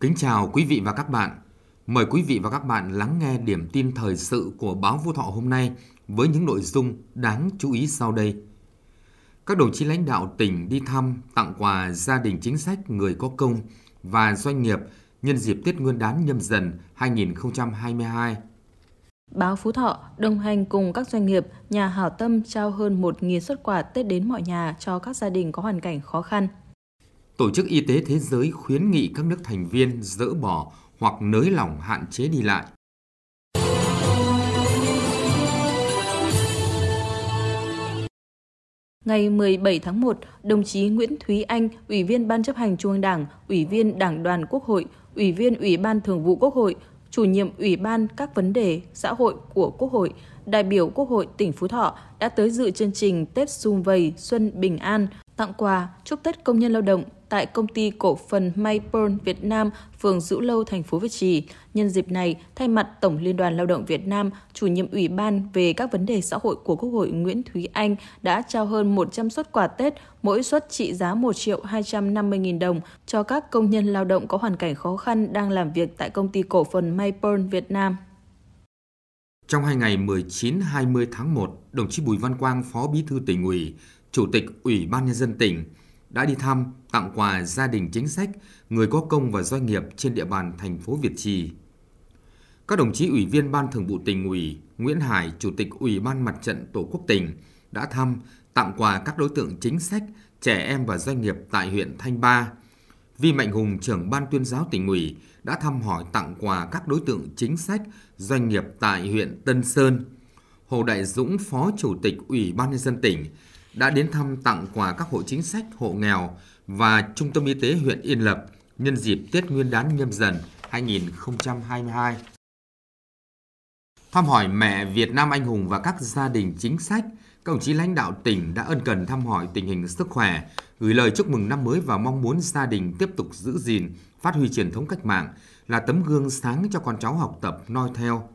Kính chào quý vị và các bạn. Mời quý vị và các bạn lắng nghe điểm tin thời sự của báo Phú Thọ hôm nay với những nội dung đáng chú ý sau đây. Các đồng chí lãnh đạo tỉnh đi thăm, tặng quà gia đình chính sách người có công và doanh nghiệp nhân dịp Tết Nguyên đán nhâm dần 2022. Báo Phú Thọ đồng hành cùng các doanh nghiệp, nhà hảo tâm trao hơn 1.000 xuất quà Tết đến mọi nhà cho các gia đình có hoàn cảnh khó khăn. Tổ chức Y tế Thế giới khuyến nghị các nước thành viên dỡ bỏ hoặc nới lỏng hạn chế đi lại. Ngày 17 tháng 1, đồng chí Nguyễn Thúy Anh, Ủy viên Ban chấp hành Trung ương Đảng, Ủy viên Đảng đoàn Quốc hội, Ủy viên Ủy ban Thường vụ Quốc hội, chủ nhiệm Ủy ban các vấn đề xã hội của Quốc hội, đại biểu Quốc hội tỉnh Phú Thọ đã tới dự chương trình Tết Xung Vầy Xuân Bình An, tặng quà chúc Tết công nhân lao động tại công ty cổ phần Maypearl Việt Nam, phường Dữ Lâu, thành phố Việt Trì. Nhân dịp này, thay mặt Tổng Liên đoàn Lao động Việt Nam, chủ nhiệm Ủy ban về các vấn đề xã hội của Quốc hội Nguyễn Thúy Anh đã trao hơn 100 suất quà Tết, mỗi suất trị giá 1 triệu 250 nghìn đồng cho các công nhân lao động có hoàn cảnh khó khăn đang làm việc tại công ty cổ phần Maypearl Việt Nam. Trong hai ngày 19-20 tháng 1, đồng chí Bùi Văn Quang, Phó Bí thư tỉnh ủy, Chủ tịch Ủy ban Nhân dân tỉnh đã đi thăm, tặng quà gia đình chính sách, người có công và doanh nghiệp trên địa bàn thành phố Việt Trì. Các đồng chí Ủy viên Ban Thường vụ tỉnh ủy, Nguyễn Hải, Chủ tịch Ủy ban Mặt trận Tổ quốc tỉnh đã thăm, tặng quà các đối tượng chính sách, trẻ em và doanh nghiệp tại huyện Thanh Ba. Vi Mạnh Hùng, trưởng Ban tuyên giáo tỉnh ủy, đã thăm hỏi tặng quà các đối tượng chính sách, doanh nghiệp tại huyện Tân Sơn. Hồ Đại Dũng, Phó Chủ tịch Ủy ban Nhân dân tỉnh, đã đến thăm tặng quà các hộ chính sách, hộ nghèo và Trung tâm Y tế huyện Yên Lập nhân dịp Tết Nguyên đán nhâm dần 2022. Thăm hỏi mẹ Việt Nam anh hùng và các gia đình chính sách, các đồng chí lãnh đạo tỉnh đã ân cần thăm hỏi tình hình sức khỏe, gửi lời chúc mừng năm mới và mong muốn gia đình tiếp tục giữ gìn, phát huy truyền thống cách mạng, là tấm gương sáng cho con cháu học tập noi theo.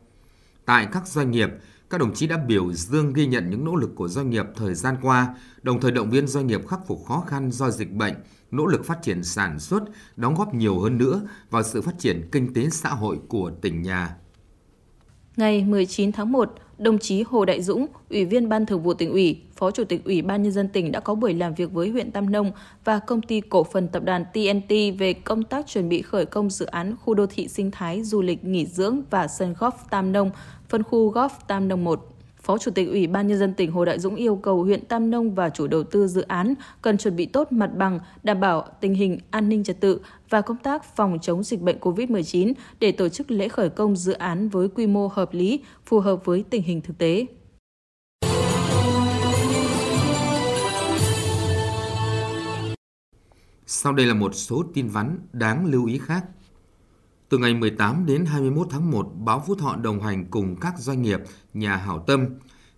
Tại các doanh nghiệp, các đồng chí đã biểu dương ghi nhận những nỗ lực của doanh nghiệp thời gian qua, đồng thời động viên doanh nghiệp khắc phục khó khăn do dịch bệnh, nỗ lực phát triển sản xuất, đóng góp nhiều hơn nữa vào sự phát triển kinh tế xã hội của tỉnh nhà. Ngày 19 tháng 1, đồng chí Hồ Đại Dũng, Ủy viên Ban Thường vụ tỉnh ủy, Phó Chủ tịch Ủy ban Nhân dân tỉnh đã có buổi làm việc với huyện Tam Nông và công ty cổ phần tập đoàn TNT về công tác chuẩn bị khởi công dự án khu đô thị sinh thái du lịch nghỉ dưỡng và sân golf Tam Nông, phân khu golf Tam Nông 1. Phó Chủ tịch Ủy ban Nhân dân tỉnh Hồ Đại Dũng yêu cầu huyện Tam Nông và chủ đầu tư dự án cần chuẩn bị tốt mặt bằng, đảm bảo tình hình an ninh trật tự và công tác phòng chống dịch bệnh COVID-19 để tổ chức lễ khởi công dự án với quy mô hợp lý, phù hợp với tình hình thực tế. Sau đây là một số tin vắn đáng lưu ý khác. Từ ngày 18 đến 21 tháng 1, báo Phú Thọ đồng hành cùng các doanh nghiệp, nhà hảo tâm,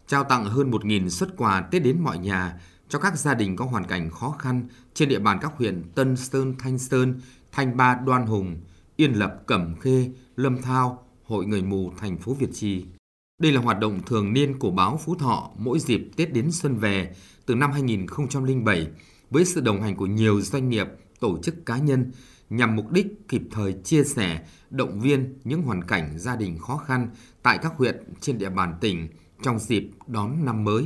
trao tặng hơn 1.000 xuất quà Tết đến mọi nhà cho các gia đình có hoàn cảnh khó khăn trên địa bàn các huyện Tân Sơn, Thanh Sơn, Thanh Ba, Đoan Hùng, Yên Lập, Cẩm Khê, Lâm Thao, Hội Người Mù thành phố Việt Trì. Đây là hoạt động thường niên của báo Phú Thọ mỗi dịp Tết đến xuân về từ năm 2007 với sự đồng hành của nhiều doanh nghiệp, tổ chức cá nhân nhằm mục đích kịp thời chia sẻ, động viên những hoàn cảnh gia đình khó khăn tại các huyện trên địa bàn tỉnh trong dịp đón năm mới.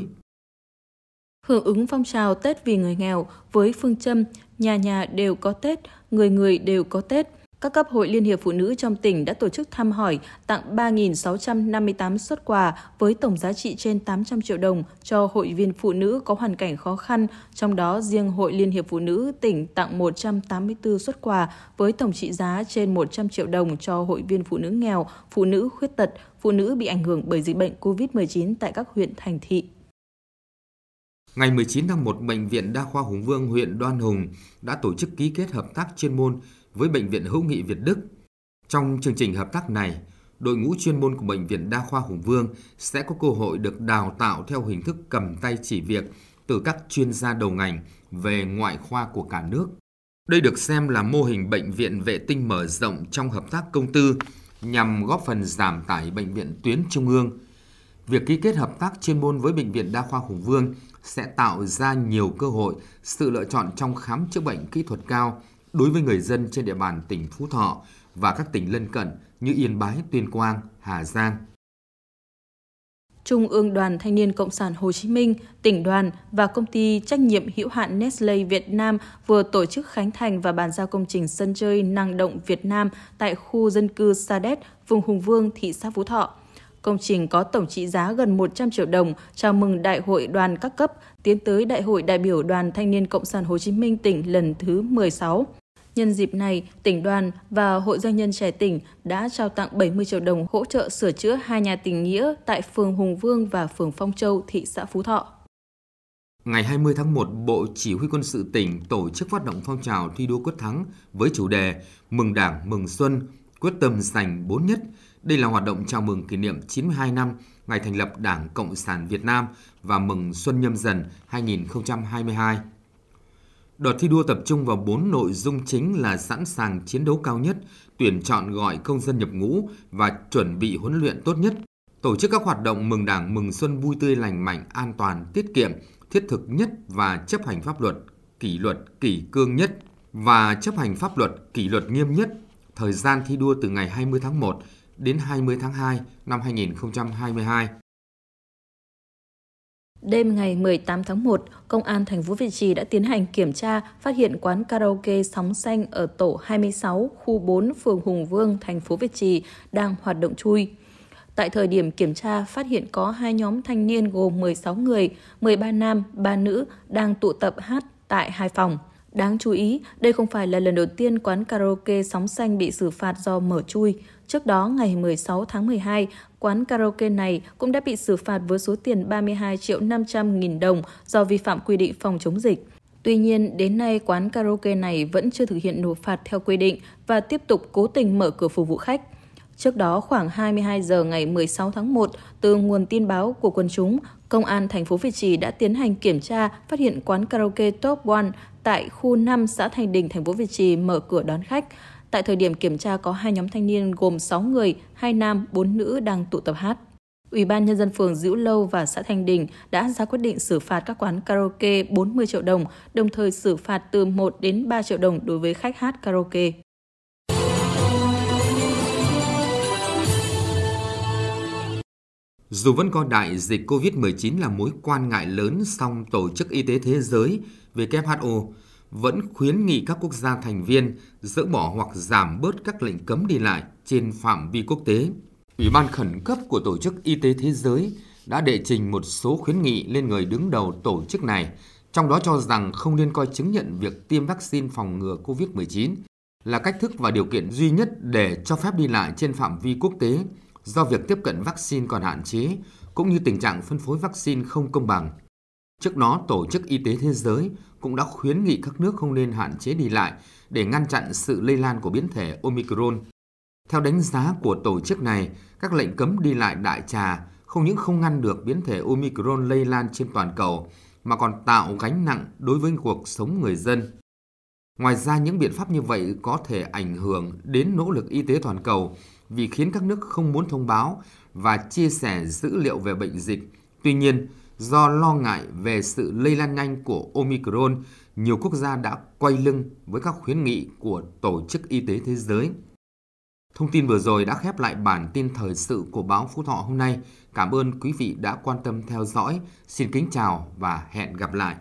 Hưởng ứng phong trào Tết vì người nghèo với phương châm nhà nhà đều có Tết, người người đều có Tết, các cấp hội Liên hiệp Phụ nữ trong tỉnh đã tổ chức thăm hỏi, tặng 3.658 xuất quà với tổng giá trị trên 800 triệu đồng cho hội viên phụ nữ có hoàn cảnh khó khăn, trong đó riêng Hội Liên hiệp Phụ nữ tỉnh tặng 184 xuất quà với tổng trị giá trên 100 triệu đồng cho hội viên phụ nữ nghèo, phụ nữ khuyết tật, phụ nữ bị ảnh hưởng bởi dịch bệnh COVID-19 tại các huyện thành thị. Ngày 19 tháng 1, Bệnh viện Đa khoa Hùng Vương, huyện Đoan Hùng đã tổ chức ký kết hợp tác chuyên môn với Bệnh viện Hữu nghị Việt Đức. Trong chương trình hợp tác này, đội ngũ chuyên môn của Bệnh viện Đa khoa Hùng Vương sẽ có cơ hội được đào tạo theo hình thức cầm tay chỉ việc từ các chuyên gia đầu ngành về ngoại khoa của cả nước. Đây được xem là mô hình bệnh viện vệ tinh mở rộng trong hợp tác công tư nhằm góp phần giảm tải bệnh viện tuyến trung ương. Việc ký kết hợp tác chuyên môn với Bệnh viện Đa khoa Hùng Vương sẽ tạo ra nhiều cơ hội, sự lựa chọn trong khám chữa bệnh kỹ thuật cao đối với người dân trên địa bàn tỉnh Phú Thọ và các tỉnh lân cận như Yên Bái, Tuyên Quang, Hà Giang. Trung ương Đoàn Thanh niên Cộng sản Hồ Chí Minh, tỉnh đoàn và công ty trách nhiệm hữu hạn Nestle Việt Nam vừa tổ chức khánh thành và bàn giao công trình sân chơi năng động Việt Nam tại khu dân cư Sa Đéc, vùng Hùng Vương, thị xã Phú Thọ. Công trình có tổng trị giá gần 100 triệu đồng chào mừng Đại hội đoàn các cấp tiến tới Đại hội đại biểu Đoàn Thanh niên Cộng sản Hồ Chí Minh tỉnh lần thứ 16. Nhân dịp này, tỉnh đoàn và Hội doanh nhân trẻ tỉnh đã trao tặng 70 triệu đồng hỗ trợ sửa chữa hai nhà tình nghĩa tại phường Hùng Vương và phường Phong Châu, thị xã Phú Thọ. Ngày 20 tháng 1, Bộ Chỉ huy quân sự tỉnh tổ chức phát động phong trào thi đua quyết thắng với chủ đề Mừng Đảng, Mừng Xuân, quyết tâm giành bốn nhất. Đây là hoạt động chào mừng kỷ niệm 92 năm ngày thành lập Đảng Cộng sản Việt Nam và mừng Xuân Nhâm Dần 2022. Đợt thi đua tập trung vào 4 nội dung chính là sẵn sàng chiến đấu cao nhất, tuyển chọn gọi công dân nhập ngũ và chuẩn bị huấn luyện tốt nhất. Tổ chức các hoạt động mừng Đảng, mừng Xuân vui tươi lành mạnh, an toàn, tiết kiệm, thiết thực nhất và chấp hành pháp luật, kỷ luật, kỷ cương nhất và chấp hành pháp luật, kỷ luật nghiêm nhất. Thời gian thi đua từ ngày 20 tháng 1 đến 20 tháng 2 năm 2022. Đêm ngày 18 tháng 1, Công an thành phố Việt Trì đã tiến hành kiểm tra, phát hiện quán karaoke Sóng Xanh ở tổ 26, khu 4, phường Hùng Vương, thành phố Việt Trì đang hoạt động chui. Tại thời điểm kiểm tra, phát hiện có hai nhóm thanh niên gồm 16 người, 13 nam, 3 nữ đang tụ tập hát tại hai phòng. Đáng chú ý, đây không phải là lần đầu tiên quán karaoke Sóng Xanh bị xử phạt do mở chui. Trước đó, ngày 16 tháng 12, quán karaoke này cũng đã bị xử phạt với số tiền 32 triệu 500 nghìn đồng do vi phạm quy định phòng chống dịch. Tuy nhiên, đến nay quán karaoke này vẫn chưa thực hiện nộp phạt theo quy định và tiếp tục cố tình mở cửa phục vụ khách. Trước đó, khoảng 22 giờ ngày 16 tháng 1, từ nguồn tin báo của quần chúng, Công an thành phố Việt Trì đã tiến hành kiểm tra, phát hiện quán karaoke Top One tại khu 5 xã Thành Đình, thành phố Việt Trì mở cửa đón khách. Tại thời điểm kiểm tra có hai nhóm thanh niên gồm 6 người, hai nam, 4 nữ đang tụ tập hát. Ủy ban Nhân dân phường Dữ Lâu và xã Thanh Đình đã ra quyết định xử phạt các quán karaoke 40 triệu đồng, đồng thời xử phạt từ 1 đến 3 triệu đồng đối với khách hát karaoke. Dù vẫn có đại dịch COVID-19 là mối quan ngại lớn, song Tổ chức Y tế Thế giới WHO vẫn khuyến nghị các quốc gia thành viên dỡ bỏ hoặc giảm bớt các lệnh cấm đi lại trên phạm vi quốc tế. Ủy ban khẩn cấp của Tổ chức Y tế Thế giới đã đệ trình một số khuyến nghị lên người đứng đầu tổ chức này, trong đó cho rằng không nên coi chứng nhận việc tiêm vaccine phòng ngừa COVID-19 là cách thức và điều kiện duy nhất để cho phép đi lại trên phạm vi quốc tế do việc tiếp cận vaccine còn hạn chế, cũng như tình trạng phân phối vaccine không công bằng. Trước đó, Tổ chức Y tế Thế giới cũng đã khuyến nghị các nước không nên hạn chế đi lại để ngăn chặn sự lây lan của biến thể Omicron. Theo đánh giá của tổ chức này, các lệnh cấm đi lại đại trà không những không ngăn được biến thể Omicron lây lan trên toàn cầu, mà còn tạo gánh nặng đối với cuộc sống người dân. Ngoài ra, những biện pháp như vậy có thể ảnh hưởng đến nỗ lực y tế toàn cầu vì khiến các nước không muốn thông báo và chia sẻ dữ liệu về bệnh dịch. Tuy nhiên, do lo ngại về sự lây lan nhanh của Omicron, nhiều quốc gia đã quay lưng với các khuyến nghị của Tổ chức Y tế Thế giới. Thông tin vừa rồi đã khép lại bản tin thời sự của báo Phú Thọ hôm nay. Cảm ơn quý vị đã quan tâm theo dõi. Xin kính chào và hẹn gặp lại.